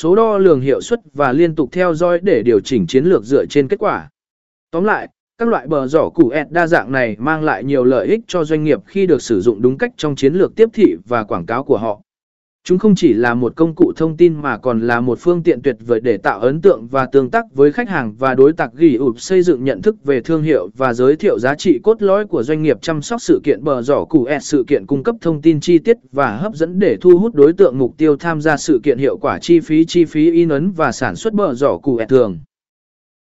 số đo lường hiệu suất và liên tục theo dõi để điều chỉnh chiến lược dựa trên kết quả. Tóm lại, các loại bờ giỏ củ ẹt đa dạng này mang lại nhiều lợi ích cho doanh nghiệp khi được sử dụng đúng cách trong chiến lược tiếp thị và quảng cáo của họ. Chúng không chỉ là một công cụ thông tin mà còn là một phương tiện tuyệt vời để tạo ấn tượng và tương tác với khách hàng và đối tác ghi ụp xây dựng nhận thức về thương hiệu và giới thiệu giá trị cốt lõi của doanh nghiệp chăm sóc sự kiện bờ giỏ củ ẹt sự kiện cung cấp thông tin chi tiết và hấp dẫn để thu hút đối tượng mục tiêu tham gia sự kiện hiệu quả chi phí chi phí in ấn và sản xuất bờ giỏ củ ẹt thường.